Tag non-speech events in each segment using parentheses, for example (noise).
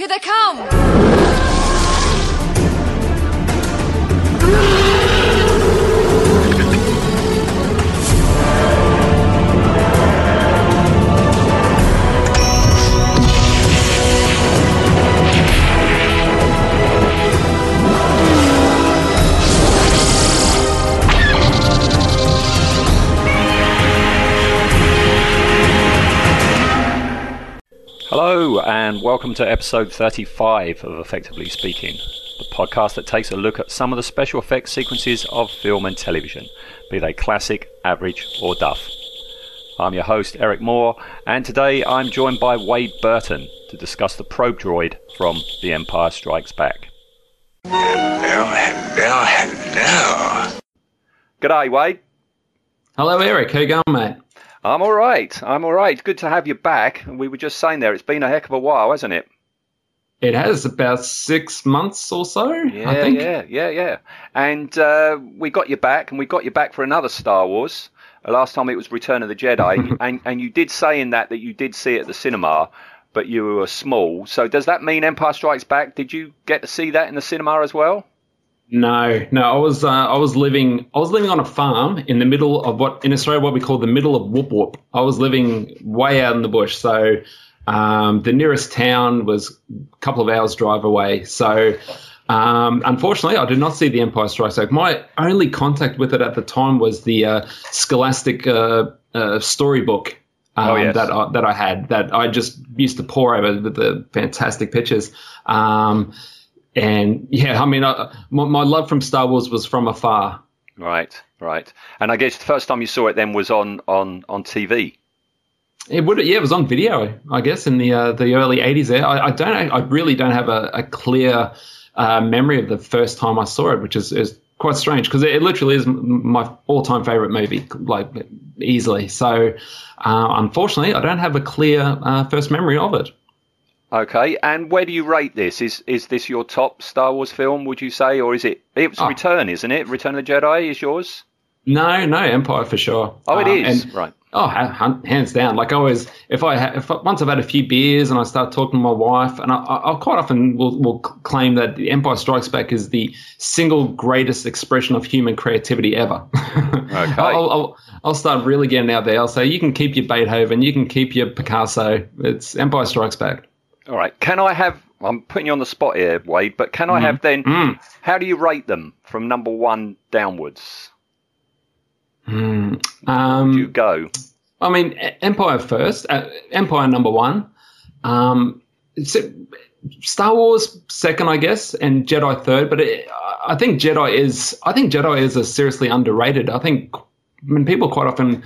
Here they come! Hello, and welcome to episode 35 of Effectively Speaking, the podcast that takes a look at some of the special effects sequences of film and television, be they classic, average, or duff. I'm your host, Eric Moore, and today I'm joined by Wayde Burton to discuss the probe droid from The Empire Strikes Back. Hello, hello, hello. G'day, Wade. Hello, Eric. How you going, mate? I'm all right. I'm all right. Good to have you back. We were just saying there, it's been a heck of a while, hasn't it? It has about six months or so, Yeah, I think. yeah, yeah, yeah. And uh, we got you back, and we got you back for another Star Wars. Last time it was Return of the Jedi, (laughs) and and you did say in that that you did see it at the cinema, but you were small. So does that mean Empire Strikes Back? Did you get to see that in the cinema as well? No, no. I was uh, I was living I was living on a farm in the middle of what in Australia what we call the middle of whoop whoop. I was living way out in the bush, so um, the nearest town was a couple of hours drive away. So. Um, unfortunately, I did not see The Empire Strikes Back. My only contact with it at the time was the uh, Scholastic uh, uh, storybook um, Oh, yes. that I, that I had that I just used to pore over with the fantastic pictures. Um, and yeah, I mean, I, my, my love from Star Wars was from afar. Right, right. And I guess the first time you saw it then was on on on TV. It would, yeah, it was on video, I guess, in the uh, the early '80s. There, I, I don't, I really don't have a, a clear uh, memory of the first time I saw it, which is, is quite strange because it, it literally is my all-time favorite movie, like easily. So, uh, unfortunately, I don't have a clear uh, first memory of it. Okay, and where do you rate this? Is is this your top Star Wars film? Would you say, or is it? It's Oh. Return, isn't it? Return of the Jedi is yours. No, no, Empire for sure. Oh, it Um, is and- right. Oh, hands down. Like I always, if I, ha- if once I've had a few beers and I start talking to my wife, and I, I, I quite often will, will claim that the Empire Strikes Back is the single greatest expression of human creativity ever. (laughs) Okay. I'll, I'll, I'll start really getting out there. I'll say you can keep your Beethoven, you can keep your Picasso. It's Empire Strikes Back. All right. Can I have? I'm putting you on the spot here, Wayde. But can I have then? How do you rate them from number one downwards? Um, Do you go? I mean, Empire first, uh, Empire number one. Um, Star Wars second, I guess, and Jedi third. But it, I think Jedi is, I think Jedi is a seriously underrated. I think, I mean, people quite often,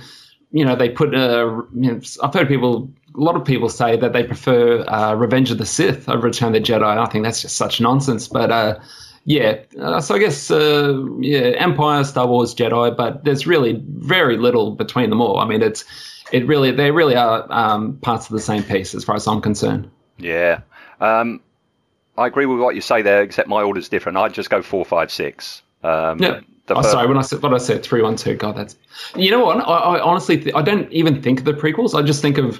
you know, they put, uh, you know, I've heard people, a lot of people say that they prefer uh, Revenge of the Sith over Return of the Jedi. And I think that's just such nonsense. But uh, yeah, uh, so I guess uh, yeah, Empire, Star Wars, Jedi, but there's really very little between them all. I mean, it's it really they really are um, parts of the same piece as far as I'm concerned. Yeah. Um, I agree with what you say there, except my order's different. I'd just go four, five, six. Um, Yeah. Oh, sorry, when I said what I said three one two. God, that's you know what? I, I honestly th- I don't even think of the prequels. I just think of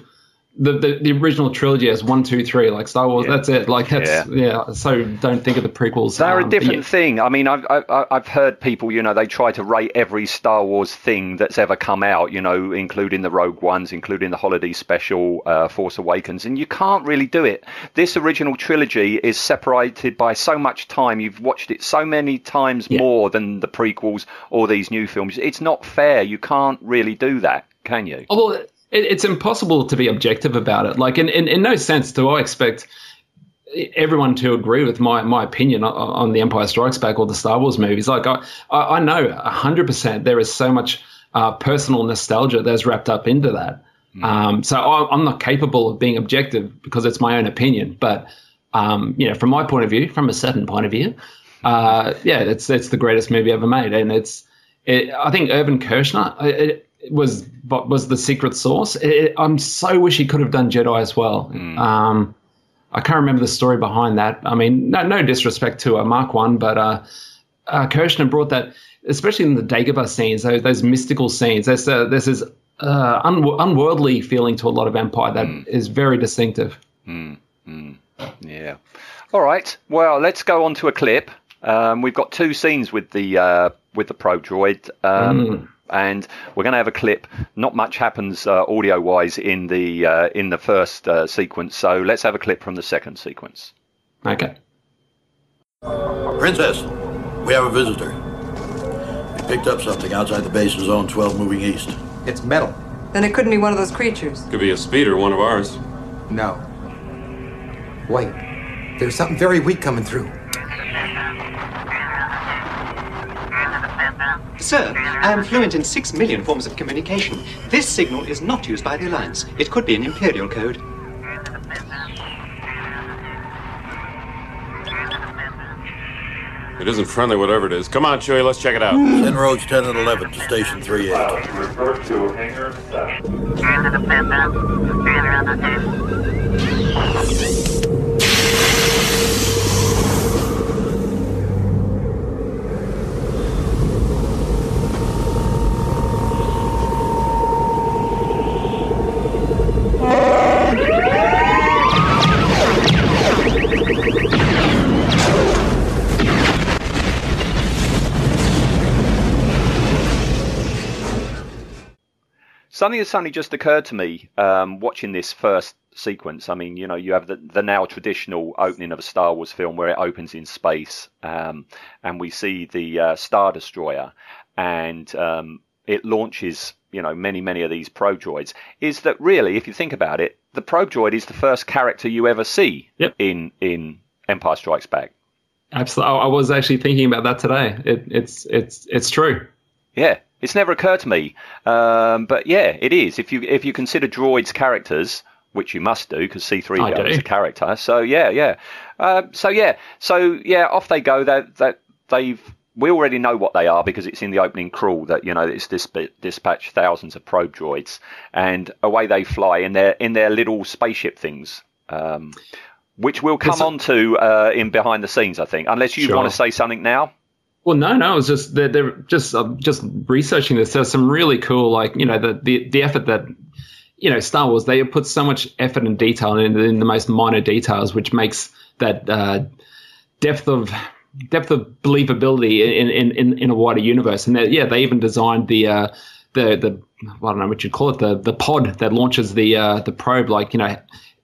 the, the, the original trilogy as one, two, three, like Star Wars. Yeah. That's it. Like that's yeah. So don't think of the prequels. They're um, a different yeah. thing. I mean, I've, I've I've heard people, you know, they try to rate every Star Wars thing that's ever come out, you know, including the Rogue Ones, including the Holiday Special, uh, Force Awakens, and you can't really do it. This original trilogy is separated by so much time. You've watched it so many times Yeah. more than the prequels or these new films. It's not fair. You can't really do that, can you? Although it, it's impossible to be objective about it. Like in, in, in no sense do I expect everyone to agree with my, my opinion on, on the Empire Strikes Back or the Star Wars movies. Like I, I I know hundred percent there is so much uh, personal nostalgia that's wrapped up into that. Um, so I, I'm not capable of being objective because it's my own opinion. But um, you know, from my point of view, from a certain point of view, uh, yeah, it's it's the greatest movie ever made, and it's. It, I think Irvin Kershner it was was the secret sauce. It, I'm so wish he could have done Jedi as well. Um, I can't remember the story behind that. I mean, no, no disrespect to uh, Marquand, but uh, uh, Kershner brought that, especially in the Dagobah scenes, those, those mystical scenes. There's uh, there's this uh, un- unworldly feeling to a lot of Empire that is very distinctive. Yeah. All right. Well, let's go on to a clip. Um, we've got two scenes with the uh, with the Probe Droid, um, and we're going to have a clip. Not much happens uh, audio wise in the uh, in the first uh, sequence, so let's have a clip from the second sequence. Okay. Princess, we have a visitor. We picked up something outside the base of Zone 12 moving east. It's metal. Then it couldn't be one of those creatures. Could be a speeder, one of ours. No. Wait. There's something very weak coming through. Sir, I am fluent in six million forms of communication. This signal is not used by the Alliance. It could be an Imperial code. It isn't friendly, whatever it is. Come on, Chewie, let's check it out. Send Rogues 10 and 11 to Station 38. Uh, refer to hangar staff. Something that's suddenly just occurred to me um, watching this first sequence. I mean, you know, you have the, the now traditional opening of a Star Wars film where it opens in space, um, and we see the uh, Star Destroyer, and um, it launches, you know, many many of these probe droids. Is that really, if you think about it, the probe droid is the first character you ever see Yep. in in Empire Strikes Back. Absolutely. I I was actually thinking about that today. It, it's it's it's true. Yeah, it's never occurred to me, um, but yeah, it is. If you if you consider droids characters, which you must do because C3PO is a character. So yeah, yeah. Uh, so yeah, so yeah, off they go. That that they've we already know what they are because it's in the opening crawl that you know it's this dispatch thousands of probe droids and away they fly in their in their little spaceship things. Um, which we'll come on to uh, in behind the scenes, I think. Unless you Sure. want to say something now. Well, no, no. It was just they're, they're just uh, just researching this. There's some really cool, like you know, the the the effort that you know Star Wars they put so much effort and detail in, in the most minor details, which makes that uh, depth of depth of believability in in in, in a wider universe. And yeah, they even designed the. Uh, the, the I don't know what you'd call it the the pod that launches the uh, the probe like you know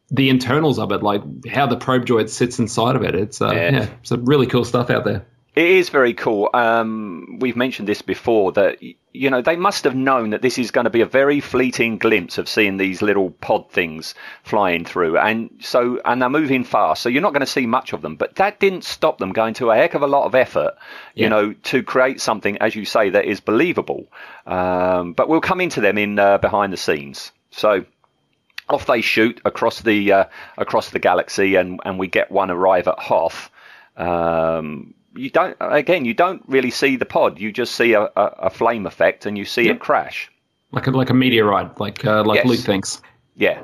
the internals of it like how the probe droid sits inside of it it's uh, Yeah. yeah some really cool stuff out there It is very cool. Um, we've mentioned this before that you know they must have known that this is going to be a very fleeting glimpse of seeing these little pod things flying through, and so and they're moving fast, so you're not going to see much of them. But that didn't stop them going to a heck of a lot of effort, you Yeah. know, to create something, as you say, that is believable. Um, but we'll come into them in uh, behind the scenes. So off they shoot across the uh, across the galaxy, and, and we get one arrive at Hoth. Um, you don't again, you don't really see the pod. You just see a, a, a flame effect, and you see it crash. like a like a meteorite, like uh, like Yes. Luke thinks. Yeah,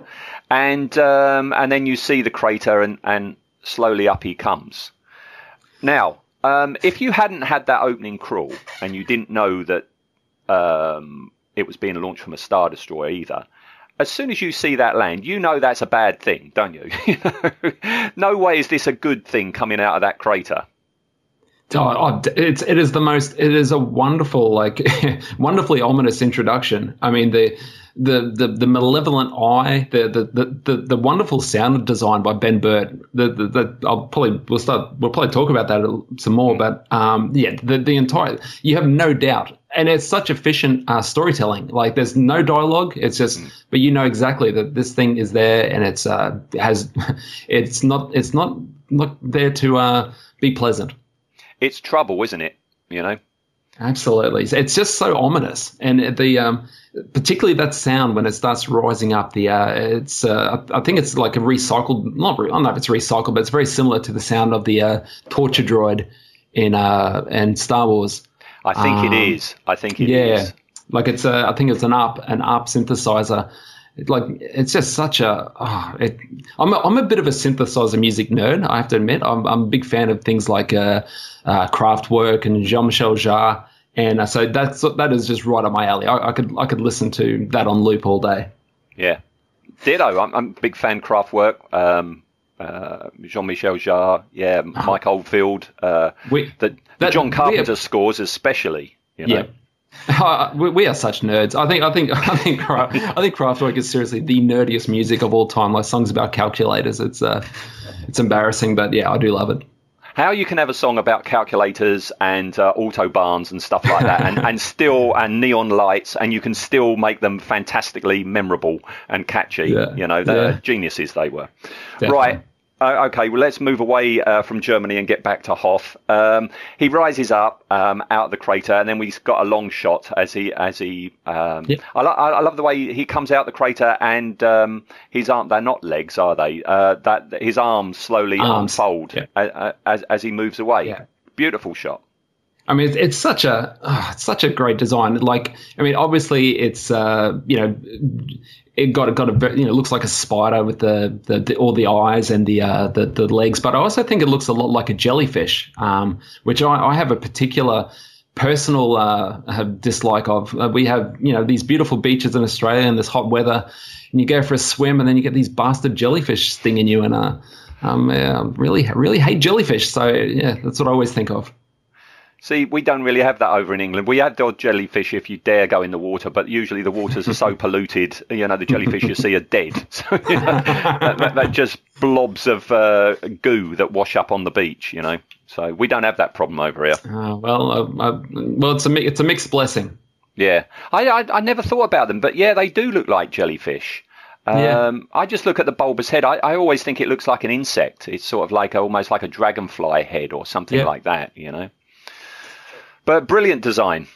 and um, and then you see the crater, and and slowly up he comes. Now, um, if you hadn't had that opening crawl, and you didn't know that um, it was being launched from a star destroyer either. As soon as you see that land, you know that's a bad thing, don't you? (laughs) You no way is this a good thing coming out of that crater. Oh, oh, it's it is the most it is a wonderful like (laughs) wonderfully ominous introduction. I mean the the the, the malevolent eye, the, the the the the wonderful sound design by Ben Burtt. The, the, the I'll probably we'll start we'll probably talk about that some more. But um, yeah, the the entire you have no doubt, and it's such efficient uh, storytelling. Like there's no dialogue. It's just but you know exactly that this thing is there, and it's uh has (laughs) it's not it's not not there to uh be pleasant. It's trouble, isn't it? You know. Absolutely, it's just so ominous, and the um, particularly that sound when it starts rising up. The uh, it's uh, I think it's like a recycled. Not re- I don't know if it's recycled, but it's very similar to the sound of the uh, torture droid in uh in Star Wars. I think Um, it is. I think it is. yeah, like it's a I think it's an ARP an ARP synthesizer. It, like it's just such a. Oh, it, I'm a, I'm a bit of a synthesizer music nerd. I have to admit, I'm I'm a big fan of things like uh, uh, Kraftwerk and Jean-Michel Jarre, and uh, so that's that is just right up my alley. I, I could I could listen to that on loop all day. Yeah. Ditto. I'm, I'm a big fan Kraftwerk. Um, uh, Jean-Michel Jarre, yeah, Mike Oldfield, uh, We- the, the that- John Carpenter have- scores especially. You know? Yeah. (laughs) Uh, we, are such nerds. I think I think (laughs) I think I think Kraftwerk is seriously the nerdiest music of all time. Like songs about calculators. It's uh, it's embarrassing, but yeah, I do love it. How you can have a song about calculators and uh, autobahns and stuff like that, and, and still and neon lights, and you can still make them fantastically memorable and catchy. Yeah. You know, they're Yeah. geniuses they were. Definitely. Right. Uh, okay, well, let's move away uh, from Germany and get back to Hoth. Um, he rises up um, out of the crater, and then we've got a long shot as he as he. Um, Yeah. I, lo- I love the way he comes out the crater, and um, his arm. They're not legs, are they? Uh, that his arms slowly Arms, unfold yeah. a- a- as as he moves away. Yeah. Beautiful shot. I mean, it's, it's such a it's such a great design. Like, I mean, obviously, it's uh, you know, it got got a you know looks like a spider with the, the, the all the eyes and the uh, the the legs, but I also think it looks a lot like a jellyfish, um, which I, I have a particular personal uh, dislike of. Uh, we have you know these beautiful beaches in Australia and this hot weather, and you go for a swim and then you get these bastard jellyfish stinging you, and uh, um, yeah, really really hate jellyfish. So yeah, that's what I always think of. See, we don't really have that over in England. We have odd jellyfish if you dare go in the water, but usually the waters are so (laughs) polluted. You know, the jellyfish you see are dead. (laughs) So you know, that- just blobs of uh, goo that wash up on the beach. You know, so we don't have that problem over here. Uh, well, uh, uh, well, it's a it's a mixed blessing. Yeah, I, I I never thought about them, but yeah, they do look like jellyfish. Um, Yeah. I just look at the bulbous head. I, I always think it looks like an insect. It's sort of like a, almost like a dragonfly head or something Yeah. like that. You know, but brilliant design.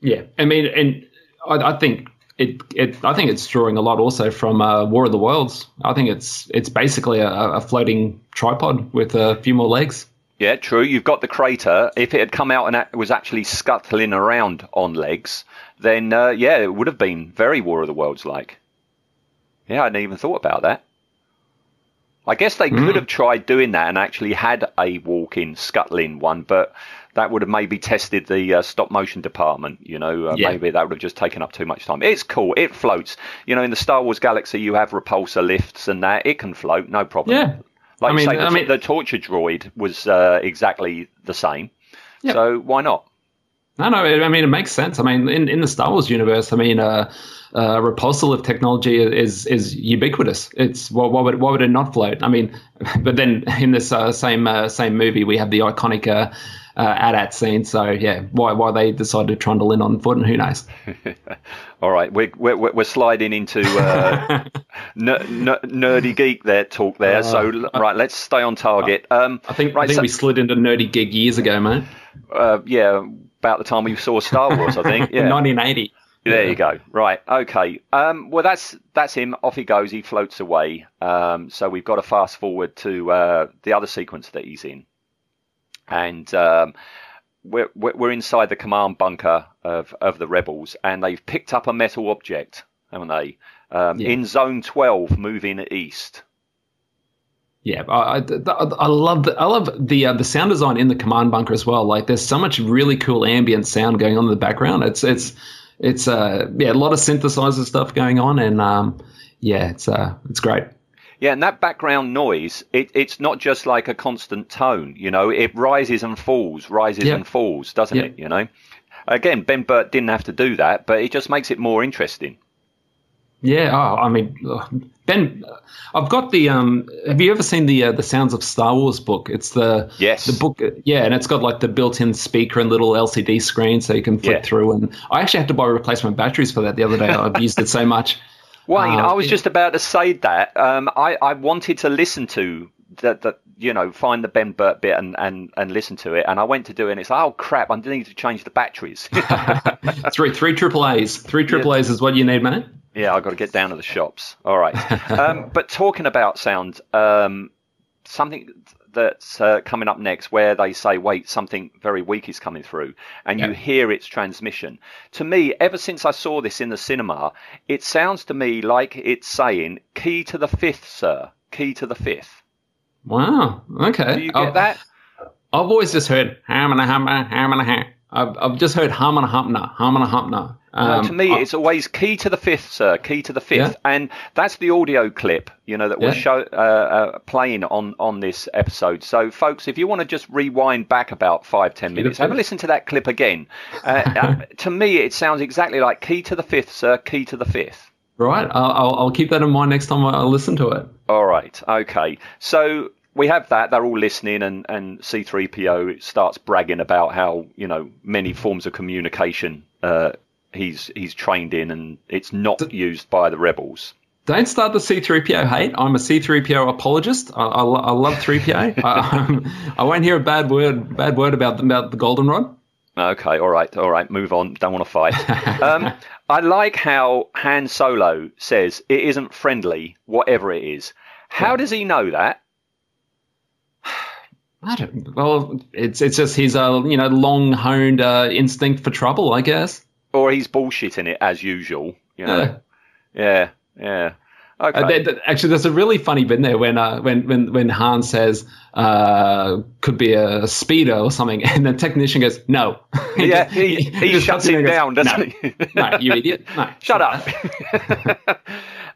Yeah, I mean, and I, I think it, it I think it's drawing a lot also from uh, War of the Worlds. I think it's it's basically a, a floating tripod with a few more legs. Yeah, true. You've got the crater. If it had come out and was actually scuttling around on legs, then uh, yeah, it would have been very War of the Worlds like. Yeah, I hadn't even thought about that. I guess they could have tried doing that and actually had a walking, scuttling one, but that would have maybe tested the uh, stop motion department. You know, uh, Yeah. maybe that would have just taken up too much time. It's cool. It floats. You know, in the Star Wars galaxy, you have repulsor lifts and that. It can float, no problem. Yeah. Like I mean- say, the, I mean- the torture droid was uh, exactly the same. Yep. So why not? No, no, I mean it makes sense. I mean, in, in the Star Wars universe, I mean, uh, uh, repulsor lift technology is is ubiquitous. It's why, why would why would it not float? I mean, (laughs) but then in this uh, same uh, same movie, we have the iconic uh, uh, AT-AT scene. So yeah, why why they decided to trundle in on foot, and who knows? (laughs) All right, we're we're, we're sliding into uh, (laughs) ner- ner- nerdy geek there talk there. so right, let's stay on target. Um, I think right, I think so- we slid into nerdy gig years ago, mate. uh, yeah, about the time we saw Star Wars, I think. (laughs) Yeah, 1980. There you go. Right. Okay. Um, well, that's that's him. Off he goes. He floats away. Um, so we've got to fast forward to uh, the other sequence that he's in, and um, we're we're inside the command bunker of of the rebels, and they've picked up a metal object, haven't they? Um, Yeah. In zone twelve, moving east. Yeah, I, I, I love the I love the uh, the sound design in the command bunker as well. Like, there's so much really cool ambient sound going on in the background. It's it's it's uh yeah a lot of synthesizer stuff going on, and um yeah, it's uh it's great. Yeah, and that background noise, it, it's not just like a constant tone, you know, it rises and falls, rises Yeah. and falls, doesn't Yeah. it, you know? Again, Ben Burtt didn't have to do that, but it just makes it more interesting. Yeah, oh, I mean. Ben, I've got the. Um, have you ever seen the uh, the Sounds of Star Wars book? It's the Yes. the book. Yeah, and it's got like the built-in speaker and little LCD screen, so you can flip Yeah. through. And I actually had to buy replacement batteries for that the other day. I've used it so much. Wayne, Uh, I was just about to say that. Um, I, I wanted to listen to that, that, you know, find the Ben Burtt bit and, and, and listen to it. And I went to do it and it's like, oh crap, I need to change the batteries. (laughs) (laughs) three three triple A's. Three triple A's is what you need, mate. Yeah, I've got to get down to the shops. All right. (laughs) Um, but talking about sound, um, something that's uh, coming up next where they say, wait, something very weak is coming through, and you hear its transmission. To me, ever since I saw this in the cinema, it sounds to me like it's saying, key to the fifth, sir. Key to the fifth. Wow. Okay. Do you get I've, that? I've always just heard ham and a ham ham and a ham. I've, I've just heard hum and a humna, hum and. No, Um, to me, I- it's always key to the fifth, sir. Key to the fifth, Yeah. and that's the audio clip, you know, that Yeah. show uh, uh, playing on on this episode. So, folks, if you want to just rewind back about five ten minutes, have a listen to that clip again. Uh, uh, (laughs) to me, it sounds exactly like key to the fifth, sir. Key to the fifth. right. I'll, I'll, keep that in mind next time I listen to it. All right, okay. So we have that. They're all listening, and and C3PO starts bragging about how you know many forms of communication uh, he's he's trained in, and it's not used by the rebels. Don't start the C3PO hate. I'm a C3PO apologist. I, I, I love 3PO. (laughs) I, I'm- won't hear a bad word bad word about about the goldenrod. Okay, all right, all right. Move on. Don't want to fight. (laughs) um, I like how Han Solo says it isn't friendly, whatever it is. How does he know that? I don't. Well, it's it's just his uh you know long honed uh, instinct for trouble, I guess. Or he's bullshitting it as usual? You know? Yeah, yeah. Okay. Uh, th- th- actually, there's a really funny bit there when uh, when when when Han says uh, could be a speeder or something, (laughs) and the technician goes no. (laughs) yeah, he, he, just shuts him there down, goes, doesn't he? (laughs) no, you idiot! No, Shut up.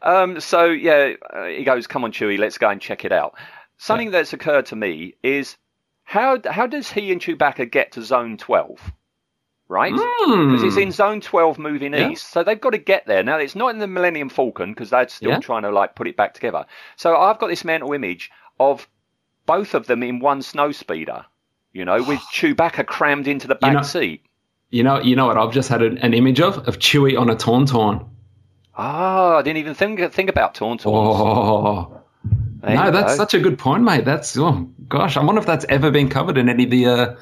um, so yeah, uh, he goes, "Come on, Chewie, let's go and check it out." Something that's occurred to me is how how does he and Chewbacca get to Zone Twelve? Right, because it's in Zone Twelve, moving Hmm. Yeah. east. So they've got to get there. Now it's not in the Millennium Falcon because they're still Yeah. trying to like put it back together. So I've got this mental image of both of them in one snow speeder. You know, with (sighs) Chewbacca crammed into the back know- seat. You know, you know what? I've just had an, an image of of Chewie on a tauntaun. Ah, I didn't even think think about Tauntauns. Oh, There no, that's go. such a good point, mate. That's oh gosh, I wonder if that's ever been covered in any of the uh,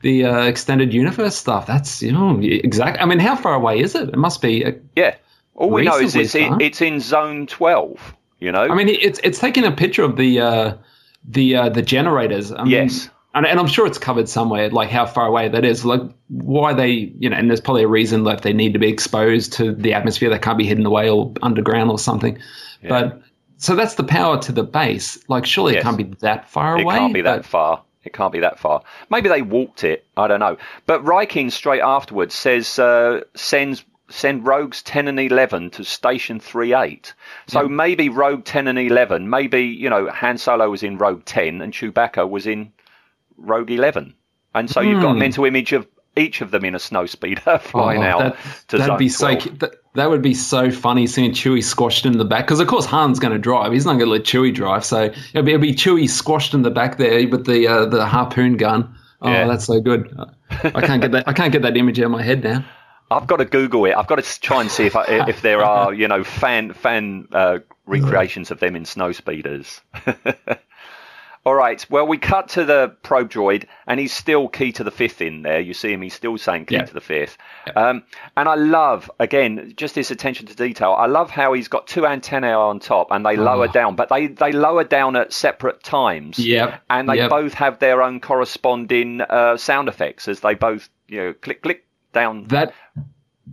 the uh, extended universe stuff. That's you know exactly. I mean, how far away is it? It must be. A, Yeah. All we know is it's in, it's in zone 12, you know? I mean, it's it's taking a picture of the uh, the uh, the generators. I mean, Yes. and, and I'm sure it's covered somewhere, like how far away that is, like why they, you know, and there's probably a reason that they need to be exposed to the atmosphere. They can't be hidden away or underground or something. But so that's the power to the base. Like, surely Yes. it can't be that far it away. It can't be that but- far. It can't be that far. Maybe they walked it. I don't know. But Rieekan straight afterwards says uh, sends send rogues 10 and 11 to station 38. So maybe rogue 10 and 11, maybe, you know, Han Solo was in rogue 10 and Chewbacca was in rogue 11. And so you've got a mental image of each of them in a snow speeder (laughs) flying. Oh, out that, to that'd be 12. so. That, that would be so funny seeing Chewie squashed in the back. Because of course Han's going to drive. He's not going to let Chewie drive. So it'll be, it'll be Chewie squashed in the back there with the uh, the harpoon gun. Oh, Yeah. that's so good. I can't get that. I can't get that image out of my head now. I've got to Google it. I've got to try and see if I, if there are you know fan fan uh, recreations of them in snow speeders. (laughs) All right. Well, we cut to the probe droid, and he's still key to the fifth in there. You see him; he's still saying key Yeah. to the fifth. Um, and I love, again, just this attention to detail. I love how he's got two antennae on top, and they lower down, but they they lower down at separate times. Yeah. And they Yep. both have their own corresponding uh, sound effects as they both you know click click down. That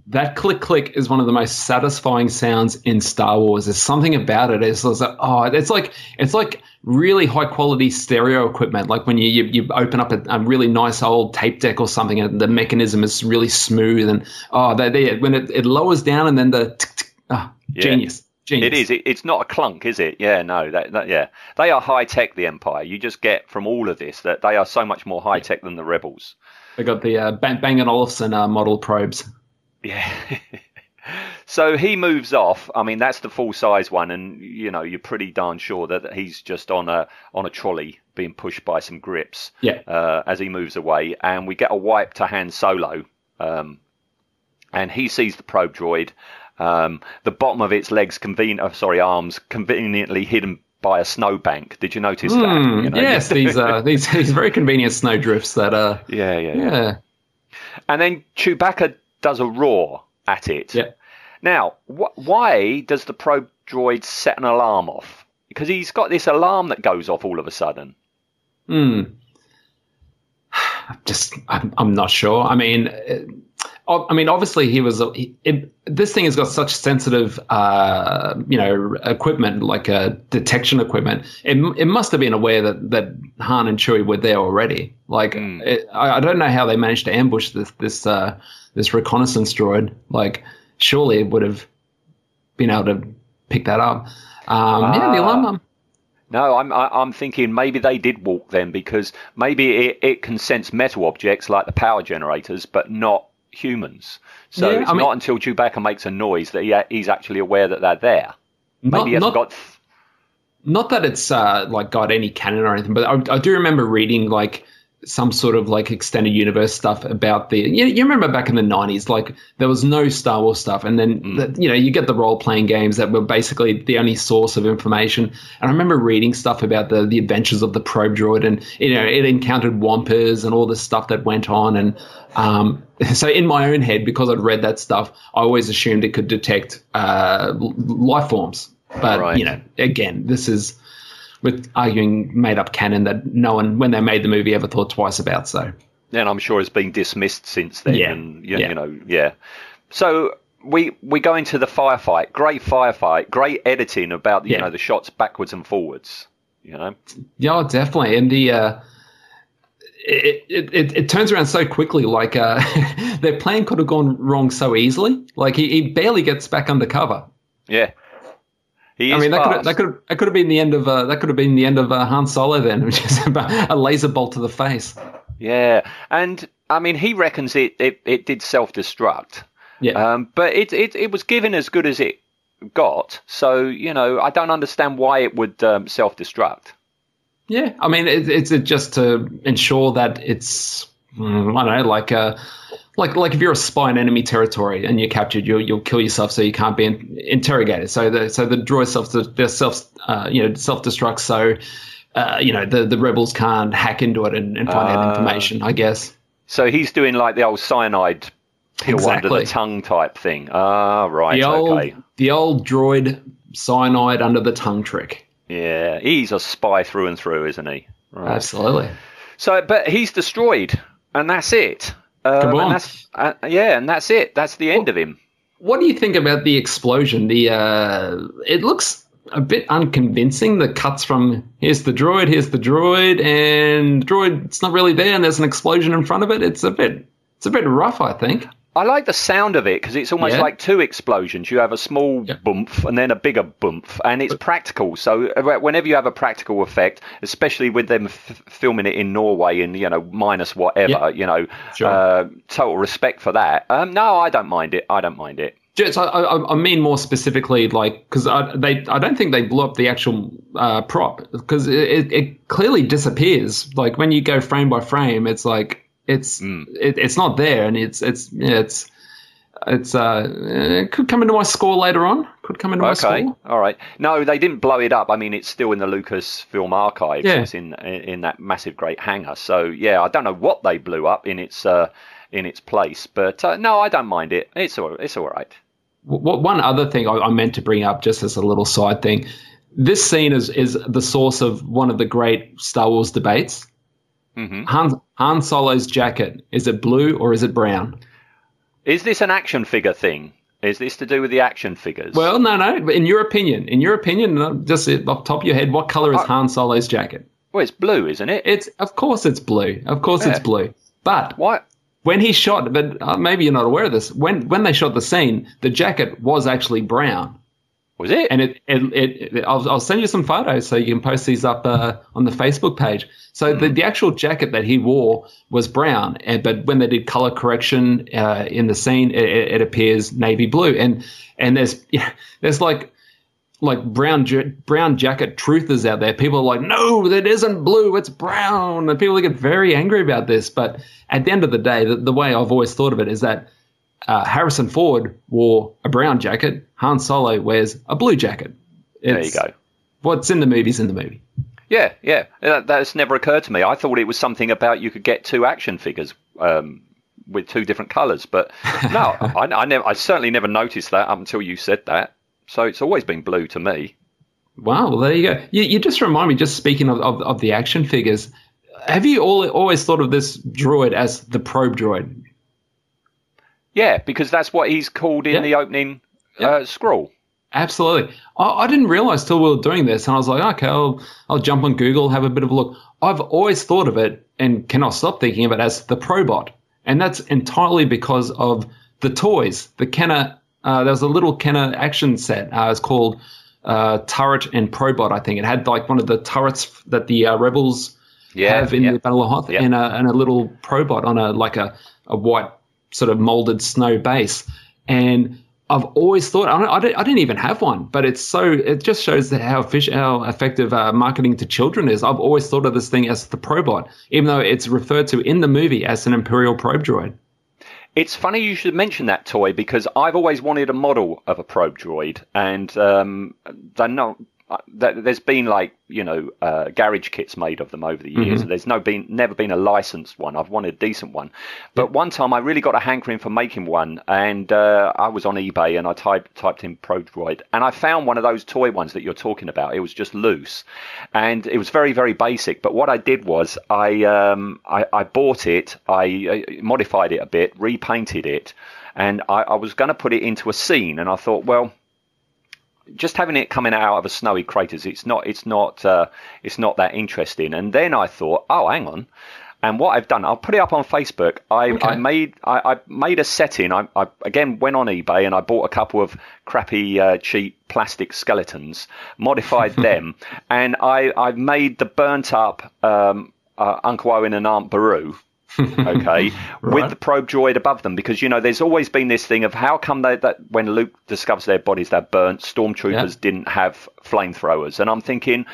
that click click is one of the most satisfying sounds in Star Wars. There's something about it. It's, it's like oh, it's like it's like really high quality stereo equipment. Like when you you, you open up a, a really nice old tape deck or something, and the mechanism is really smooth, and oh, they, they when it, it lowers down, and then the tick, tick, ah, genius, genius. It is. It, it's not a clunk, is it? Yeah, no. That, that yeah, they are high tech. The Empire. You just get from all of this that they are so much more high tech than the rebels. They got the uh, Bang, Bang and Olufsen uh, model probes. Yeah. (laughs) so he moves off. I mean, that's the full size one, and you know, you're pretty darn sure that he's just on a on a trolley being pushed by some grips. Yeah. Uh, as he moves away, and we get a wipe to Han Solo, um, and he sees the probe droid. Um, the bottom of its legs, conven- uh, sorry, arms, conveniently hidden by a snowbank. Did you notice that? Hmm, You know, yes, (laughs) these uh, these (laughs) these very convenient snowdrifts that uh Yeah, yeah, yeah. yeah And then Chewbacca does a roar at it. yeah. Now, wh- why does the probe droid set an alarm off? Because he's got this alarm that goes off all of a sudden. Hmm. Just, I'm, I'm not sure. I mean, uh, I mean, obviously he was. He, it, this thing has got such sensitive, uh, you know, equipment like uh, detection equipment. It, it must have been aware that that Han and Chewie were there already. Like, it, I, I don't know how they managed to ambush this this uh, this reconnaissance droid. Like, surely it would have been able to pick that up. Um, Yeah, the alarm. um, No, I'm I'm thinking maybe they did walk then because maybe it, it can sense metal objects like the power generators, but not humans. So Yeah, it's I mean- not until Chewbacca makes a noise that he, he's actually aware that they're there. Maybe Not- he hasn't not- got. not that it's uh, like got any canon or anything, but I, I do remember reading like some sort of like extended universe stuff about the. You, you remember back in the nineties, like there was no Star Wars stuff, and then the, you know you get the role playing games that were basically the only source of information. And I remember reading stuff about the the adventures of the probe droid, and you know it encountered wampas and all this stuff that went on, and um, (laughs) so in my own head, because I'd read that stuff, I always assumed it could detect uh, life forms. But Right. you know, again, this is with arguing made up canon that no one, when they made the movie, ever thought twice about. So And I'm sure it's been dismissed since then. Yeah, And, you, yeah. you know, yeah. So we we go into the firefight. Great firefight. Great editing about you Yeah. know the shots backwards and forwards. You know. yeah, definitely. And the uh, it, it, it, it turns around so quickly. Like uh, (laughs) their plan could have gone wrong so easily. Like he, he barely gets back undercover. Yeah. I mean, that could that could that could have been the end of uh, that could have been the end of uh, Han Solo then, (laughs) which is a laser bolt to the face. Yeah, and I mean, he reckons it it, it did self destruct. Yeah. Um, but it, it it was given as good as it got. So you know, I don't understand why it would um, self destruct. Yeah, I mean, it, it's just to ensure that it's mm, I don't know, like uh, like like if you're a spy in enemy territory and you're captured, you'll you'll kill yourself so you can't be in, interrogated. So the so the droid self the self uh, you know self destructs so. Uh, you know the, the rebels can't hack into it and, and find Ah. out information. I guess. So he's doing like the old cyanide pill under the tongue type thing. Ah, right. The old okay. the old droid cyanide under the tongue trick. Yeah, he's a spy through and through, isn't he? Right. Absolutely. So, but he's destroyed, and that's it. Um, and that's, uh, yeah, and that's it. That's the end of him. What do you think about the explosion? The uh, it looks a bit unconvincing. The cuts from here's the droid, here's the droid, and the droid it's not really there, and there's an explosion in front of it. It's a bit it's a bit rough, I think. I like the sound of it because it's almost Yeah. like two explosions. You have a small Yeah. bump and then a bigger bump, and it's practical. So uh, whenever you have a practical effect, especially with them f- filming it in Norway and you know minus whatever, Yeah. you know, Sure. uh, total respect for that. Um, no, I don't mind it. I don't mind it. Just, I, I, I mean more specifically, like because I, they I don't think they blew up the actual uh, prop because it, it clearly disappears. Like when you go frame by frame, it's like it's it, it's not there, and it's it's yeah, it's it's uh it could come into my score later on. Could come into my score. Okay, all right. No, they didn't blow it up. I mean, it's still in the Lucasfilm archives. Yeah. It's in in that massive great hangar. So yeah, I don't know what they blew up in its uh, in its place, but uh, no, I don't mind it. It's all it's all right. What one other thing I, I meant to bring up, just as a little side thing, this scene is is the source of one of the great Star Wars debates. Mhm. Han Han Solo's jacket is it blue or is it brown? Is this an action figure thing? Is this to do with the action figures? Well, no, no. In your opinion, in your opinion, just off the top of your head, what color is Uh, Han Solo's jacket? well, it's blue, isn't it? It's of course it's blue. Of course it's blue. But what? when he shot, but uh, maybe you're not aware of this. When when they shot the scene, the jacket was actually brown. Was it? and it, it, it, it I'll, I'll send you some photos so you can post these up uh, on the Facebook page. So the, the actual jacket that he wore was brown, and, but when they did color correction uh, in the scene, it, it appears navy blue. And and there's (laughs) yeah, there's like like brown brown jacket truthers out there. People are like, no, that isn't blue, it's brown, and people get very angry about this. But at the end of the day, the, the way I've always thought of it is that uh, Harrison Ford wore a brown jacket. Han Solo wears a blue jacket. there you go. What's in the movie's in the movie. Yeah, yeah. That, that's never occurred to me. I thought it was something about you could get two action figures um, with two different colours, but (laughs) no, I, I never. I certainly never noticed that up until you said that. So it's always been blue to me. Wow, well, there you go. You, you just remind me, just speaking of, of, of the action figures, have you all, always thought of this droid as the probe droid? Yeah, because that's what he's called in Yeah. the opening Yeah. uh, scroll. Absolutely. I, I didn't realize till we were doing this, and I was like, okay, I'll, I'll jump on Google, have a bit of a look. I've always thought of it and cannot stop thinking of it as the Probot. And that's entirely because of the toys. The Kenner, uh, there was a little Kenner action set. Uh, it's called uh, Turret and Probot, I think. It had like one of the turrets that the uh, Rebels Yeah, have in yeah. the Battle of Hoth Yeah. and, a, and a little Probot on a like a, a white sort of molded snow base. And I've always thought I, I, didn't, I didn't even have one, but it's so it just shows that how efficient, how effective uh, marketing to children is. I've always thought of this thing as the Probot, even though it's referred to in the movie as an Imperial probe droid. It's funny you should mention that toy because I've always wanted a model of a probe droid, and um, they're not. There's been like you know uh, garage kits made of them over the years. There's no been never been a licensed one. I've wanted a decent one, but one time I really got a hankering for making one, and uh, I was on eBay and I typed typed in probe droid, and I found one of those toy ones that you're talking about. It was just loose, and it was very very basic. But what I did was I um, I, I bought it, I uh, modified it a bit, repainted it, and I, I was going to put it into a scene, and I thought, well just having it coming out of a snowy craters, it's not, it's not, uh, it's not that interesting. And then I thought, oh, hang on. And what I've done, I'll put it up on Facebook. I, Okay. I made, I, I made a setting. I, I again went on eBay and I bought a couple of crappy, uh, cheap plastic skeletons, modified (laughs) them, and I, I made the burnt up um, uh, Uncle Owen and Aunt Beru (laughs) okay, with the probe droid above them, because you know there's always been this thing of how come they that when Luke discovers their bodies they're burnt, stormtroopers Yeah. didn't have flamethrowers, and I'm thinking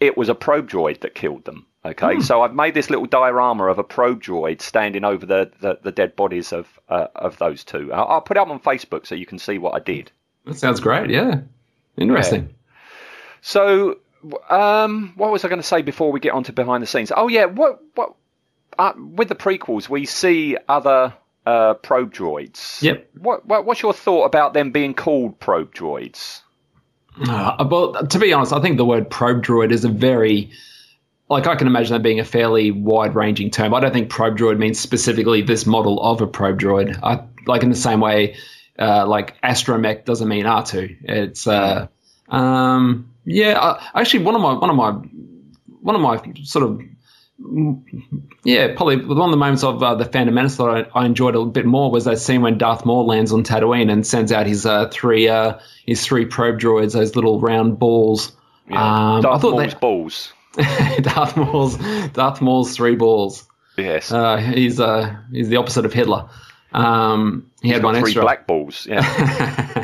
it was a probe droid that killed them. Okay, so I've made this little diorama of a probe droid standing over the, the, the dead bodies of uh, of those two. I'll, I'll put it up on Facebook so you can see what I did. That sounds great. Yeah, interesting. So, um, what was I going to say before we get on to behind the scenes? Oh yeah, what what uh, with the prequels we see other uh, probe droids. Yep. What, what what's your thought about them being called probe droids? Uh, well, to be honest, I think the word probe droid is a very like I can imagine that being a fairly wide-ranging term. I don't think probe droid means specifically this model of a probe droid. I like in the same way, uh, like astromech doesn't mean R two. It's uh, um, yeah. I, actually, one of my one of my one of my sort of yeah, probably one of the moments of uh, the Phantom Menace that I, I enjoyed a bit more was that scene when Darth Maul lands on Tatooine and sends out his uh, three uh, his three probe droids, those little round balls. Um, I Darth thought Maul's that balls. (laughs) Darth Maul's Darth Maul's three balls. Yes. Uh, he's uh, he's the opposite of Hitler. Um, he had one Three extra. black balls. Yeah. (laughs)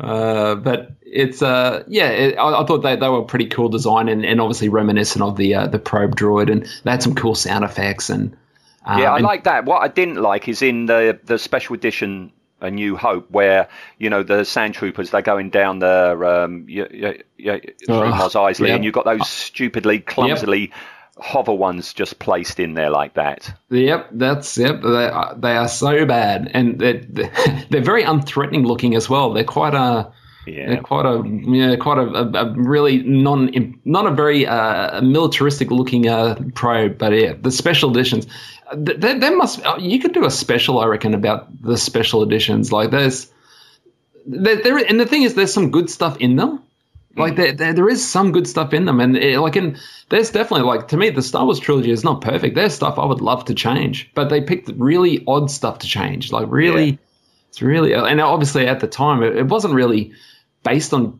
uh, but it's uh, yeah, it, I, I thought they, they were pretty cool design and, and obviously reminiscent of the uh, the probe droid, and they had some cool sound effects and um, Yeah, I like that. What I didn't like is in the the special edition A New Hope, where you know the sand troopers they're going down the um, through Mos Eisley, yeah. and you've got those stupidly clumsily hover ones just placed in there like that. Yep, that's yep. They are, they are so bad, and they're, (laughs) they're very unthreatening looking as well. They're quite a Yeah. they're quite a yeah quite a, a, a really non not a very uh, militaristic looking uh, probe, but yeah, the special editions. There, there must uh, you could do a special, I reckon, about the special editions. Like there's there, there and the thing is, there's some good stuff in them. Like there, there, there is some good stuff in them, and it, like in there's definitely like to me the Star Wars trilogy is not perfect. There's stuff I would love to change, but they picked really odd stuff to change. Like really, Yeah. it's really and obviously at the time it, it wasn't really based on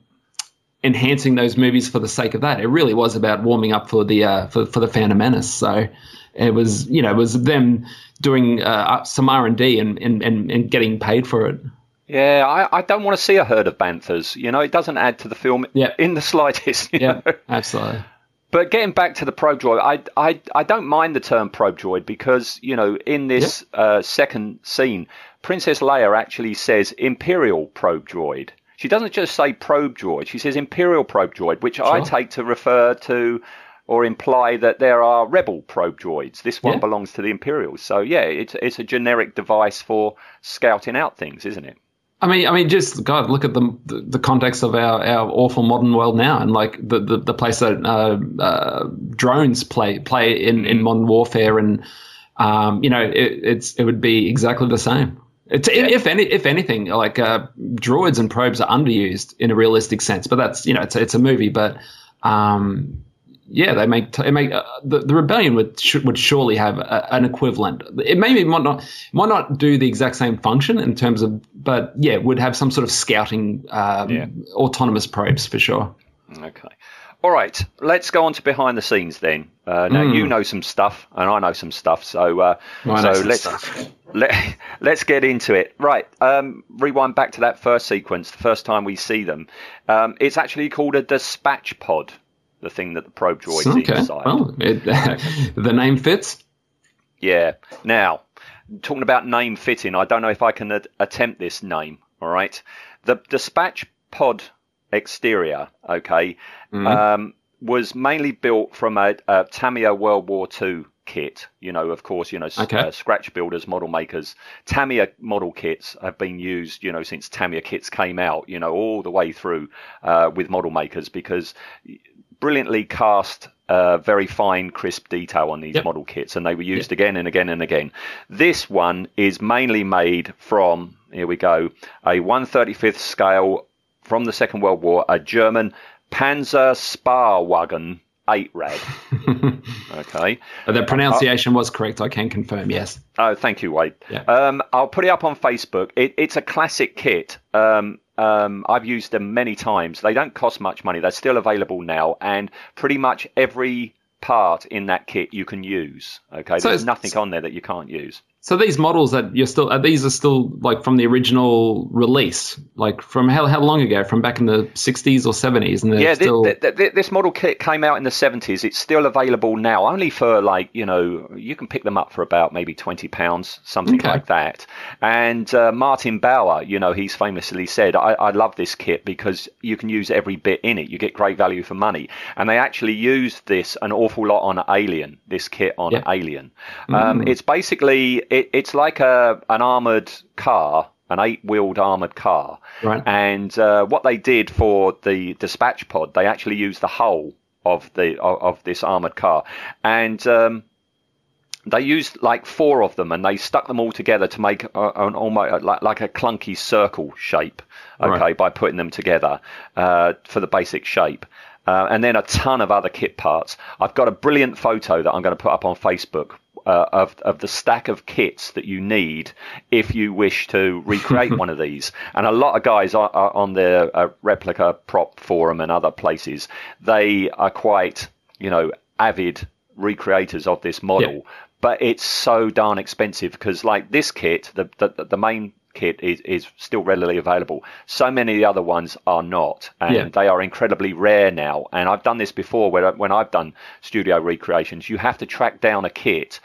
enhancing those movies for the sake of that. It really was about warming up for the uh, for for the Phantom Menace. So it was you know it was them doing uh, some R and D and and and getting paid for it. Yeah, I, I don't want to see a herd of banthas. You know, it doesn't add to the film Yeah. in the slightest. (laughs) Yeah, know? absolutely. But getting back to the probe droid, I, I, I don't mind the term probe droid because, you know, in this uh, second scene, Princess Leia actually says Imperial probe droid. She doesn't just say probe droid, she says Imperial probe droid, which I take to refer to or imply that there are rebel probe droids. This one Yeah. belongs to the Imperials. So, yeah, it's, it's a generic device for scouting out things, isn't it? I mean, I mean, just God, look at the the, the context of our, our awful modern world now, and like the the, the place that uh, uh, drones play play in, in modern warfare, and um, you know, it, it's it would be exactly the same. It's, If any, if anything, like uh, droids and probes are underused in a realistic sense, but that's you know it's it's a movie, but um, yeah, they make it make uh, the, the rebellion would sh- would surely have a, an equivalent. It maybe might not might not do the exact same function in terms of, but yeah, would have some sort of scouting um, Yeah. autonomous probes for sure. Okay. All right, let's go on to behind the scenes then. Uh, now you know some stuff, and I know some stuff, so uh, so let's stuff. (laughs) let let's get into it. Right, um, rewind back to that first sequence, the first time we see them. Um, it's actually called a dispatch pod, the thing that the probe droid's Okay, inside. well, it, (laughs) the name fits. Yeah. Now, talking about name fitting, I don't know if I can a- attempt this name. All right. The dispatch pod exterior, okay, Mm-hmm. um, was mainly built from a, a Tamiya World War II kit. You know, of course, you know, Okay. uh, scratch builders, model makers. Tamiya model kits have been used, you know, since Tamiya kits came out, you know, all the way through uh, with model makers because brilliantly cast uh, very fine, crisp detail on these Yep. model kits, and they were used again and again and again. This one is mainly made from, here we go, a 135th scale from the Second World War, a German Panzer Spähwagen 8 rad. (laughs) okay. Uh, The pronunciation was correct. I can confirm. Yes. Oh, thank you, Wayde. Yeah. Um, I'll put it up on Facebook. It, it's a classic kit. Um, um, I've used them many times. They don't cost much money. They're still available now, and pretty much every part in that kit you can use. Okay, So there's nothing on there that you can't use. So these models that you're still, uh, these are still like from the original release, like from how how long ago? From back in the 60s or 70s, and they're Yeah, still. thi- thi- this model kit came out in the 70s. It's still available now, only for like, you know, you can pick them up for about maybe £20, something Okay. like that. And uh, Martin Bower, you know, he's famously said, I, I love this kit because you can use every bit in it. You get great value for money. And they actually used this an awful lot on Alien, this kit on Yeah. Alien. Um, It's basically, it, it's like a an armoured car. An eight-wheeled armored car, Right. and uh, what they did for the dispatch pod, they actually used the hull of the of, of this armored car, and um, they used like four of them, and they stuck them all together to make a, an almost like, like a clunky circle shape. Okay, Right. by putting them together uh, for the basic shape. Uh, and then a ton of other kit parts. I've got a brilliant photo that I'm going to put up on Facebook uh, of of the stack of kits that you need if you wish to recreate (laughs) one of these. And a lot of guys are, are on the uh, replica prop forum and other places. They are quite, you know, avid recreators of this model. Yeah. But it's so darn expensive because, like this kit, the the, the main kit is, is still readily available. So many of the other ones are not, and Yeah. they are incredibly rare now. And I've done this before, where when I've done studio recreations, you have to track down a kit,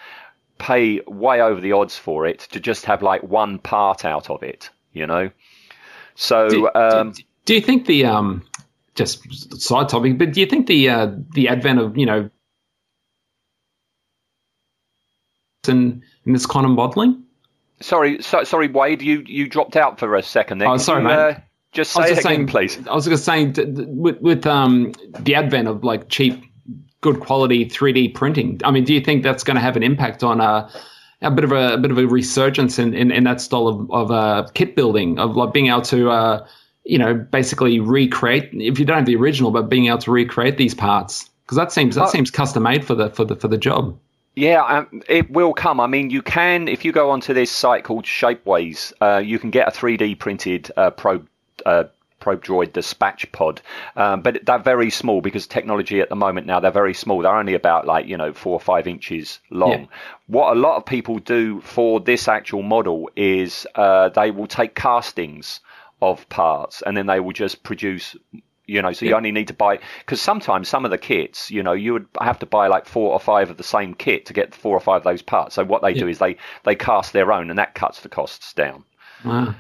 pay way over the odds for it to just have like one part out of it, you know. So do, um, do, do you think the um just side topic, but do you think the uh, the advent of you know in, in this kind of modeling? Sorry, so, sorry, Wayde, you you dropped out for a second. There. Oh, sorry, you, mate. uh, just I say just again, saying, please. I was just saying with with um the advent of like cheap, good quality 3D printing. I mean, do you think that's going to have an impact on uh, a bit of a, a bit of a resurgence in, in, in that style of of uh, kit building of like being able to uh, you know basically recreate if you don't have the original, but being able to recreate these parts because that seems that Oh. seems custom made for the for the for the job. Yeah, um, it will come. I mean, you can if you go onto this site called Shapeways, uh, you can get a 3D printed uh, probe uh, probe droid dispatch pod, um, but they're very small because technology at the moment now they're very small. They're only about like you know four or five inches long. Yeah. What a lot of people do for this actual model is uh, they will take castings of parts and then they will just produce you know so you only need to buy because sometimes some of the kits you know you would have to buy like four or five of the same kit to get four or five of those parts. So what they do is they they cast their own and that cuts the costs down. Wow.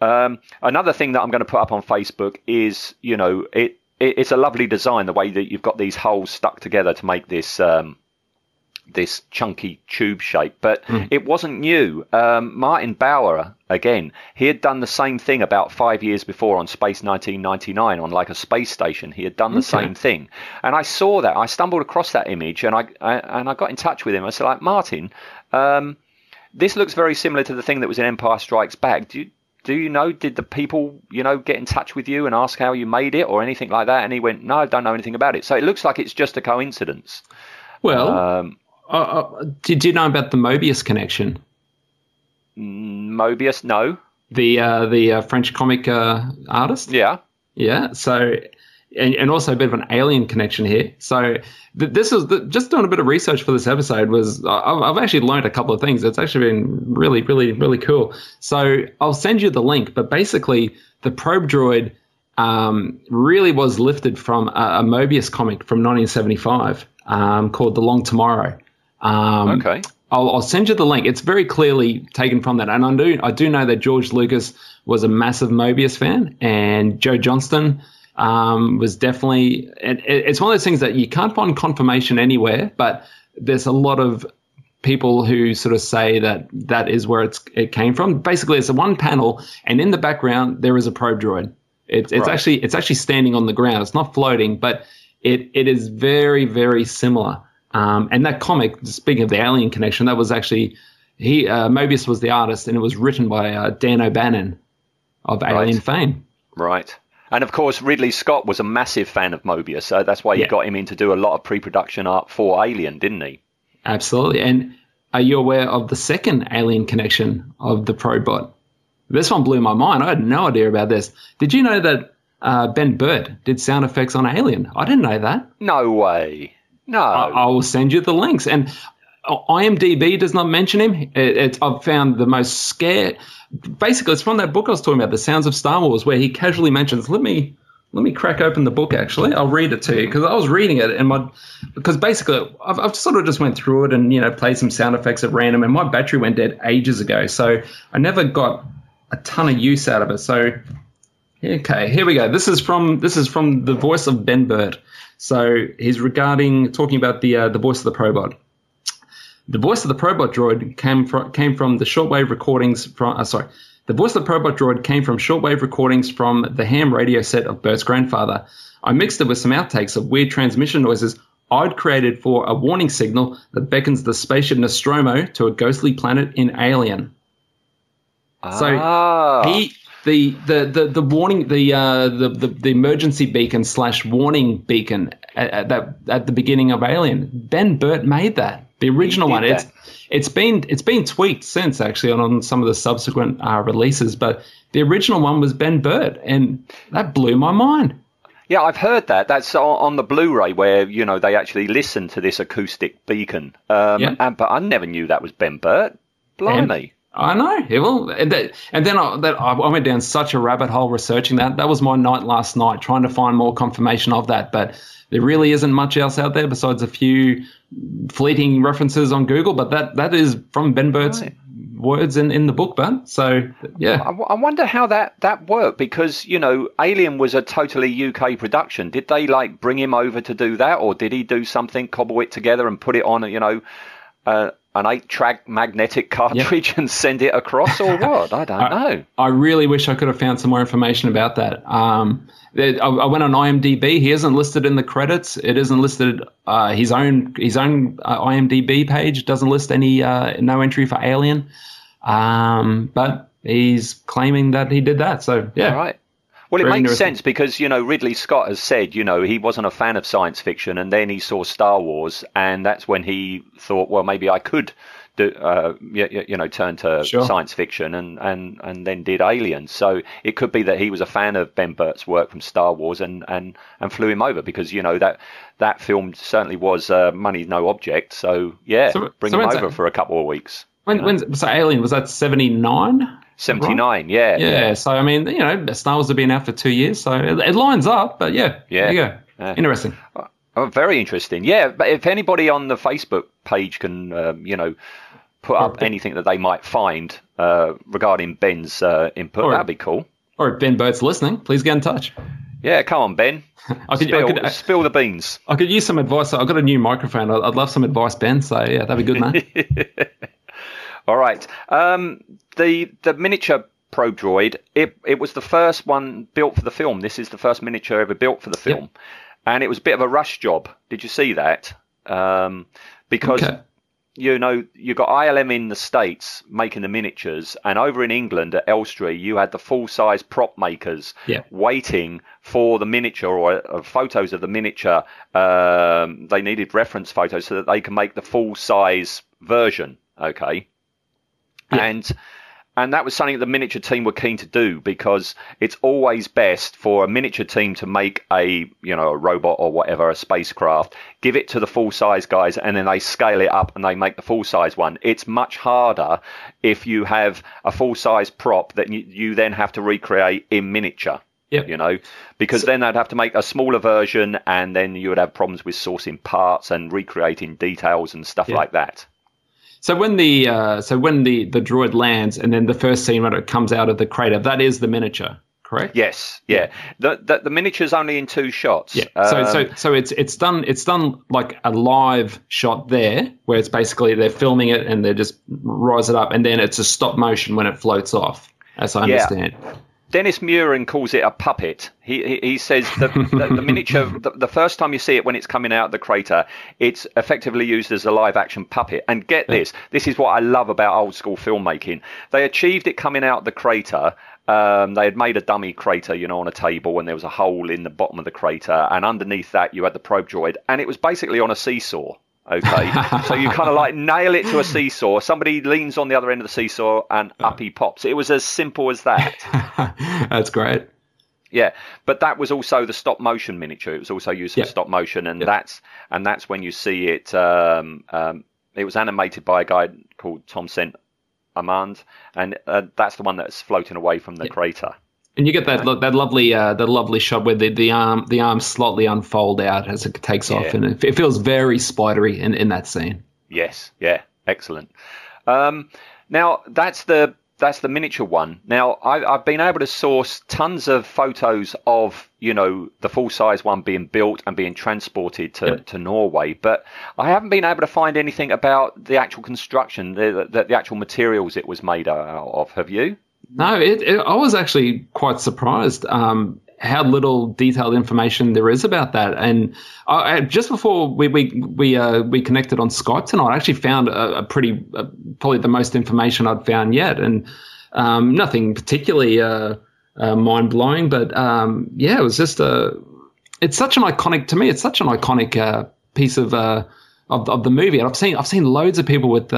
um, another thing that I'm going to put up on Facebook is, you know, it, it it's a lovely design the way that you've got these holes stuck together to make this um, this chunky tube shape, but it wasn't new. Um, Martin Bower, again, he had done the same thing about five years before on Space 1999 on like a space station. He had done the Okay. same thing, and I saw that. I stumbled across that image, and I, I and I got in touch with him. I said, like Martin. Um, this looks very similar to the thing that was in Empire Strikes Back. Do you, do you know? Did the people, you know, get in touch with you and ask how you made it or anything like that? And he went, "No, I don't know anything about it." So it looks like it's just a coincidence. Well, Um, uh, uh, did you know about the Moebius connection? Moebius, no, The uh, the uh, French comic uh, artist. yeah, Yeah. So, and, and also a bit of an alien connection here. So, th- this is the, just doing a bit of research for this episode. Was I've, I've actually learned a couple of things. It's actually been really, really, really cool. So, I'll send you the link. But basically, the probe droid um, really was lifted from a, a Moebius comic from 1975 um, called The Long Tomorrow. Um, okay, I'll, I'll send you the link. It's very clearly taken from that, and I do I do know that George Lucas was a massive Moebius fan, and Joe Johnston um, was definitely. And it- it's one of those things that you can't find confirmation anywhere, but there's a lot of people who sort of say that that is where it's it came from. Basically, it's a one panel, and in the background there is a probe droid. It's it's Right. actually it's actually standing on the ground. It's not floating, but it it is very very similar. Um, and that comic, speaking of the alien connection, that was actually he uh, Moebius was the artist, and it was written by uh, Dan O'Bannon of Alien fame. right. And of course, Ridley Scott was a massive fan of Moebius, so that's why he Yeah. got him in to do a lot of pre-production art for Alien, didn't he? Absolutely. And are you aware of the second alien connection of the Probot? This one blew my mind. I had no idea about this. Did you know that uh, Ben Burtt did sound effects on Alien? I didn't know that. No way. No. I, I will send you the links. And IMDb does not mention him. It, I've found the most scare. Basically, it's from that book I was talking about, The Sounds of Star Wars, where he casually mentions. Let me let me crack open the book. Actually, I'll read it to you because I was reading it and my because basically I've, I've sort of just went through it and you know played some sound effects at random, and my battery went dead ages ago, so I never got a ton of use out of it. So Okay, here we go. This is from this is from the voice of Ben Burtt. So he's regarding talking about the uh, the voice of the Probot. The voice of the Probot droid came from came from the shortwave recordings from. Uh, sorry, the voice of the Probot droid came from shortwave recordings from the ham radio set of Burtt's grandfather. I mixed it with some outtakes of weird transmission noises I'd created for a warning signal that beckons the spaceship Nostromo to a ghostly planet in Alien. So Ah. he the the the, the warning the, uh, the the the emergency beacon slash warning beacon at, at that at the beginning of Alien. Ben Burtt made that the original one. It's it's been it's been tweaked since actually on, on some of the subsequent uh, releases, but the original one was Ben Burtt, and that blew my mind. Yeah, I've heard that. That's on, the Blu-ray where you know they actually listen to this acoustic beacon. Um, Yeah. and, but I never knew that was Ben Burtt. Blimey. I know. Yeah, well, and, that, and then I, that, I went down such a rabbit hole researching that. That was my night last night, trying to find more confirmation of that. But there really isn't much else out there besides a few fleeting references on Google. But that that is from Ben Burtt's Right. words in, in the book, Ben. So yeah, I, I wonder how that, that worked because you know Alien was a totally UK production. Did they like bring him over to do that, or did he do something, cobble it together, and put it on, you know, uh, an eight-track magnetic cartridge and send it across, or (laughs) what? I don't know. I really wish I could have found some more information about that. Um, I, I went on IMDb. He isn't listed in the credits. It isn't listed. Uh, his own his own uh, IMDb page doesn't list any uh, no entry for Alien. Um, but he's claiming that he did that. So yeah, All right. Well, it Very makes sense because you know Ridley Scott has said you know he wasn't a fan of science fiction, and then he saw Star Wars, and that's when he thought, well, maybe I could, do, uh, you, you know, turn to Sure. science fiction, and, and and then did Aliens. So it could be that he was a fan of Ben Burtt's work from Star Wars, and and and flew him over because you know that that film certainly was uh, money no object. So yeah, So- bring so him over that? for a couple of weeks. when when so Alien was that seventy nine? Seventy nine, yeah, Yeah, so I mean, you know, snails have been out for two years, so it, it lines up. But yeah, Yeah. there you go. Yeah. Interesting. Oh, very interesting. Yeah, but if anybody on the Facebook page can, um, you know, put up Or- anything that they might find uh, regarding Ben's uh, input, Or- that'd be cool. Or if Ben Burtt's listening, please get in touch. Yeah, come on, Ben. (laughs) I could, spill, I could, spill the beans. I could use some advice. I've got a new microphone. I'd, I'd love some advice, Ben. So yeah, that'd be good, man. (laughs) All right. Um, the the miniature probe Droid. It it was the first one built for the film. This is the first miniature ever built for the film, and it was a bit of a rush job. Did you see that? Um, because Okay. you know, you got ILM in the States making the miniatures, and over in England at Elstree, you had the full size prop makers waiting for the miniature or uh, photos of the miniature. Um, they needed reference photos so that they can make the full size version. Okay. And and that was something that the miniature team were keen to do because it's always best for a miniature team to make a you know a robot or whatever a spacecraft give it to the full size guys and then they scale it up and they make the full size one it's much harder if you have a full size prop that you, you then have to recreate in miniature Yep. you know because then they'd have to make a smaller version and then you would have problems with sourcing parts and recreating details and stuff Yeah. like that So when the uh, so when the the droid lands and then the first scene when it comes out of the crater, that is the miniature, correct? Yes, yeah. The, the the miniature's only in two shots. Yeah. So Um, so so it's it's done it's done like a live shot there where it's basically they're filming it and they just rise it up and then it's a stop motion when it floats off, as I Yeah. Dennis Muren calls it a puppet. He he, he says the, the, the miniature the, the first time you see it when it's coming out of the crater, it's effectively used as a live action puppet. And get this, this is what I love about old school filmmaking. They achieved it coming out of the crater. Um, they had made a dummy crater, you know, on a table, and there was a hole in the bottom of the crater, and underneath that you had the probe droid, and it was basically on a seesaw. Okay, so you kind of like nail it to a seesaw. Somebody leans on the other end of the seesaw, and up he pops. It was as simple as that. (laughs) That's great. Yeah, but that was also the stop motion miniature. It was also used for Yeah. stop motion, and Yeah. that's and that's when you see it. Um, um, it was animated by a guy called Tom St. Amand, and uh, that's the one that's floating away from the crater. And you get that that lovely uh, that lovely shot where the, the arm the arms slightly unfold out as it takes off, and it, it feels very spidery in, in that scene. Yes, yeah, excellent. Um, now that's the that's the miniature one. Now I, I've been able to source tons of photos of you know the full size one being built and being transported to, Yep. to Norway, but I haven't been able to find anything about the actual construction, the, the the actual materials it was made out of. Have you? No, it, it, I was actually quite surprised um, how little detailed information there is about that. And just before we we we, uh, we connected on Skype tonight, I actually found a, a pretty uh, probably the most information I'd found yet, and um, nothing particularly uh, uh, mind blowing. But um, yeah, it was just a. It's such an iconic to me. It's such an iconic uh, piece of, uh, of of the movie, and I've seen I've seen loads of people with.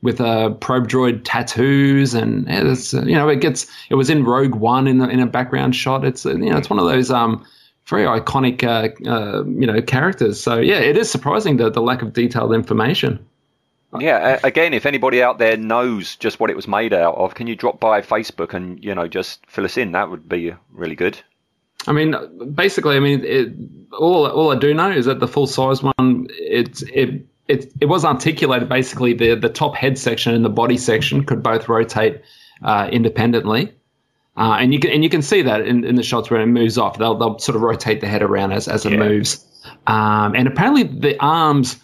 With uh, probe droid tattoos and it's, uh, you know it gets it was in Rogue One in a, in a background shot. It's uh, you know it's one of those um very iconic uh, uh, you know characters. So yeah, it is surprising the the lack of detailed information. Yeah. Again, if anybody out there knows just what it was made out of, can you drop by Facebook and you know just fill us in? That would be really good. I mean, basically, I mean, it, all all I do know is that the full size one, it's it. It, it was articulated basically the the top head section and the body section could both rotate uh, independently, uh, and you can and you can see that in, in the shots where it moves off. They'll they'll sort of rotate the head around as as it Yeah. moves, um, and apparently the arms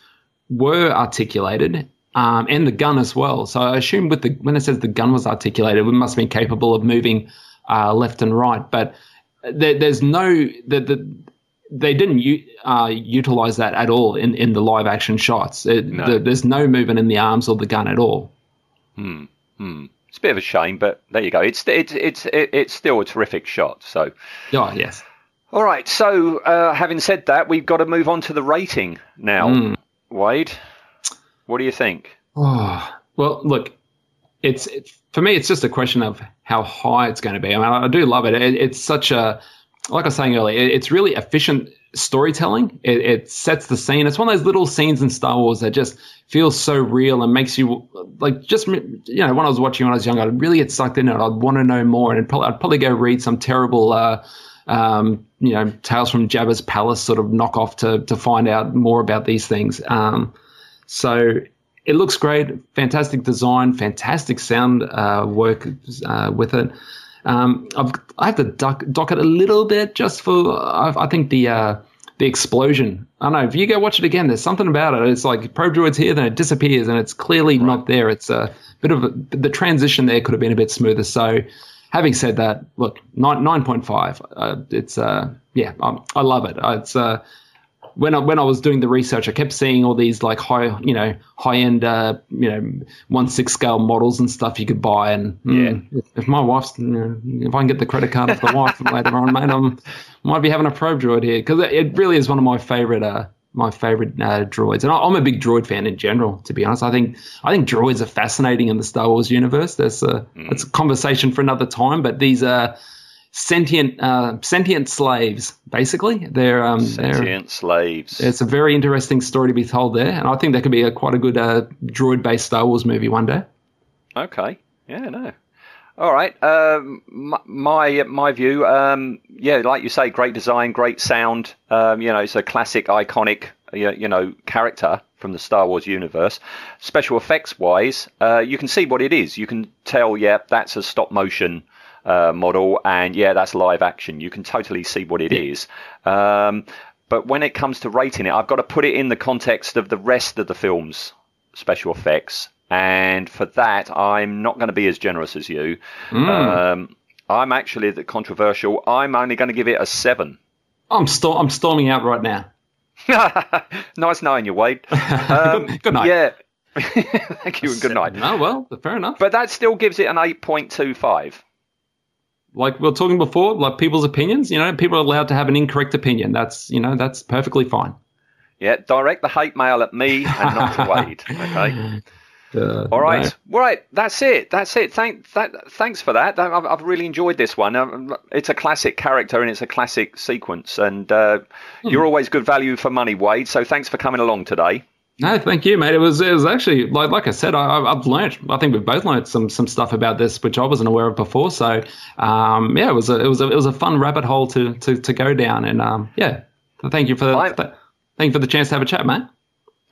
were articulated. Um, and the gun as well. So I assume with the when it says the gun was articulated, it must have been capable of moving uh, left and right. But there, there's no the, the they didn't u- uh, utilize that at all in, in the live action shots. It, No. the, there's no movement in the arms or the gun at all. It's a bit of a shame, but there you go. It's it's it's it's still a terrific shot. So. Oh yes, All right. So, uh, having said that, we've got to move on to the rating now. Wayde, what do you think? Oh, (sighs) well, look, it's it, for me. It's just a question of how high it's going to be. I mean, I, I do love it. it. It's such a, like I was saying earlier, it, it's really efficient storytelling. It, it sets the scene. It's one of those little scenes in Star Wars that just feels so real and makes you like just you know. When I was watching when I was young, I'd really get sucked in it. I'd want to know more, and probably, I'd probably go read some terrible. Uh, um, you know, Tales from Jabba's Palace sort of knockoff to to find out more about these things. Um, so it looks great, fantastic design, fantastic sound uh, work uh, with it. Um, I've, I have to duck, dock it a little bit just for I, I think the uh, the explosion. I don't know if you go watch it again. There's something about it. It's like probe droid's here, then it disappears, and it's clearly not there. It's a bit of a, the transition there could have been a bit smoother. So. Having said that, look, nine nine point five. Uh, it's uh, yeah, um, I love it. Uh, It's uh, when I when I was doing the research, I kept seeing all these like high, you know, high end, uh, you know, one six scale models and stuff you could buy. And mm, if, if my wife's, you know, if I can get the credit card of the (laughs) wife later on, mate, I'm might be having a probe droid here because it, it really is one of my favorite. Uh, my favorite uh, droids, and I, I'm a big droid fan in general. To be honest, I think I think droids are fascinating in the Star Wars universe. That's a that's a conversation for another time. But these are sentient uh, sentient slaves. Basically, they're um, they're Sentient slaves. it's a very interesting story to be told there, and I think that could be a quite a good uh, droid-based Star Wars movie one day. Okay. Yeah, no. All right. Um, my my, view. Um, yeah, like you say, great design, great sound. Um, you know, it's a classic, iconic. You you know, character from the Star Wars universe. Special effects wise, uh, you can see what it is. You can tell, yeah, that's a stop motion uh, model, and yeah, that's live action. You can totally see what it is. Um, but when it comes to rating it, I've got to put it in the context of the rest of the film's special effects. And for that, I'm not going to be as generous as you. Um, I'm actually the controversial. I'm only going to give it a seven. I'm sto- I'm storming out right now. (laughs) nice knowing you, Wayde. (laughs) Um, Good- good night. Yeah. (laughs) Thank you and good night. Oh well, fair enough. But that still gives it an 8.25. like we were talking before, like people's opinions. You know, people are allowed to have an incorrect opinion. That's you know that's perfectly fine. Yeah, direct the hate mail at me and not to (laughs) Wayde. Okay. Uh, All right, no. all right. That's it. That's it. Thank, that, thanks for that. That- I've, I've really enjoyed this one. Um, it's a classic character and it's a classic sequence, and uh, Hmm. you're always good value for money, Wayde. So thanks for coming along today. No, thank you, mate. It was it was actually like like I said, I, I've learned. I think we've both learned some some stuff about this, which I wasn't aware of before. So, um, yeah, it was a it was a it was a fun rabbit hole to to, to go down, and um, yeah, thank you for the th- thank you for the chance to have a chat, mate.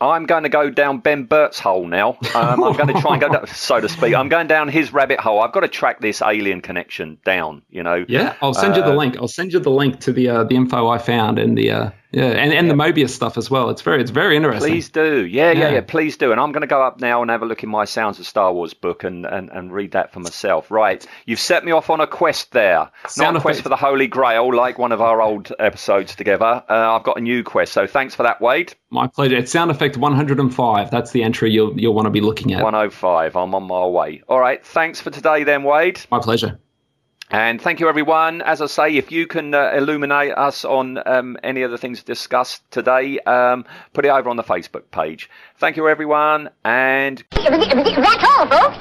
I'm going to go down Ben Burtt's hole now. Um, I'm going to try and go, down, so to speak. I'm going down his rabbit hole. I've got to track this alien connection down. You know. Yeah, I'll send you the Uh, link. I'll send you the link to the uh, the info I found and the uh, yeah and, and the Moebius stuff as well. It's very it's very interesting. Please do. Yeah, yeah, Yeah. yeah, Please do. And I'm going to go up now and have a look in my Sounds of Star Wars book and, and, and read that for myself. Right. You've set me off on a quest there. Sound Not a quest for the Holy Grail like one of our old episodes together. Uh, I've got a new quest. So thanks for that, Wayde. My pleasure. It's sound effect 105. That's the entry you'll you'll want to be looking at. 105. I'm on my way. All right. Thanks for today, then, Wayde. My pleasure. And thank you, everyone. As I say, if you can uh, illuminate us on um, any of the things discussed today, um, put it over on the Facebook page. Thank you, everyone. And That's all, folks.